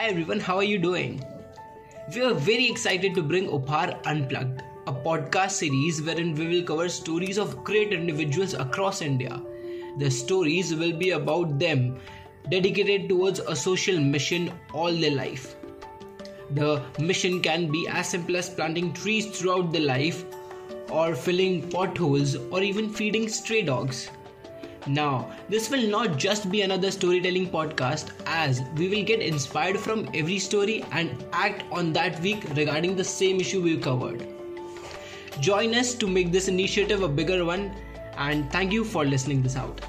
Hi everyone, how are you doing? We are very excited to bring Uphaar Unplugged, a podcast series wherein we will cover stories of great individuals across India. The stories will be about them, dedicated towards a social mission all their life. The mission can be as simple as planting trees throughout their life, or filling potholes, or even feeding stray dogs. Now, this will not just be another storytelling podcast, as we will get inspired from every story and act on that week regarding the same issue we covered. Join us to make this initiative a bigger one, and thank you for listening this out.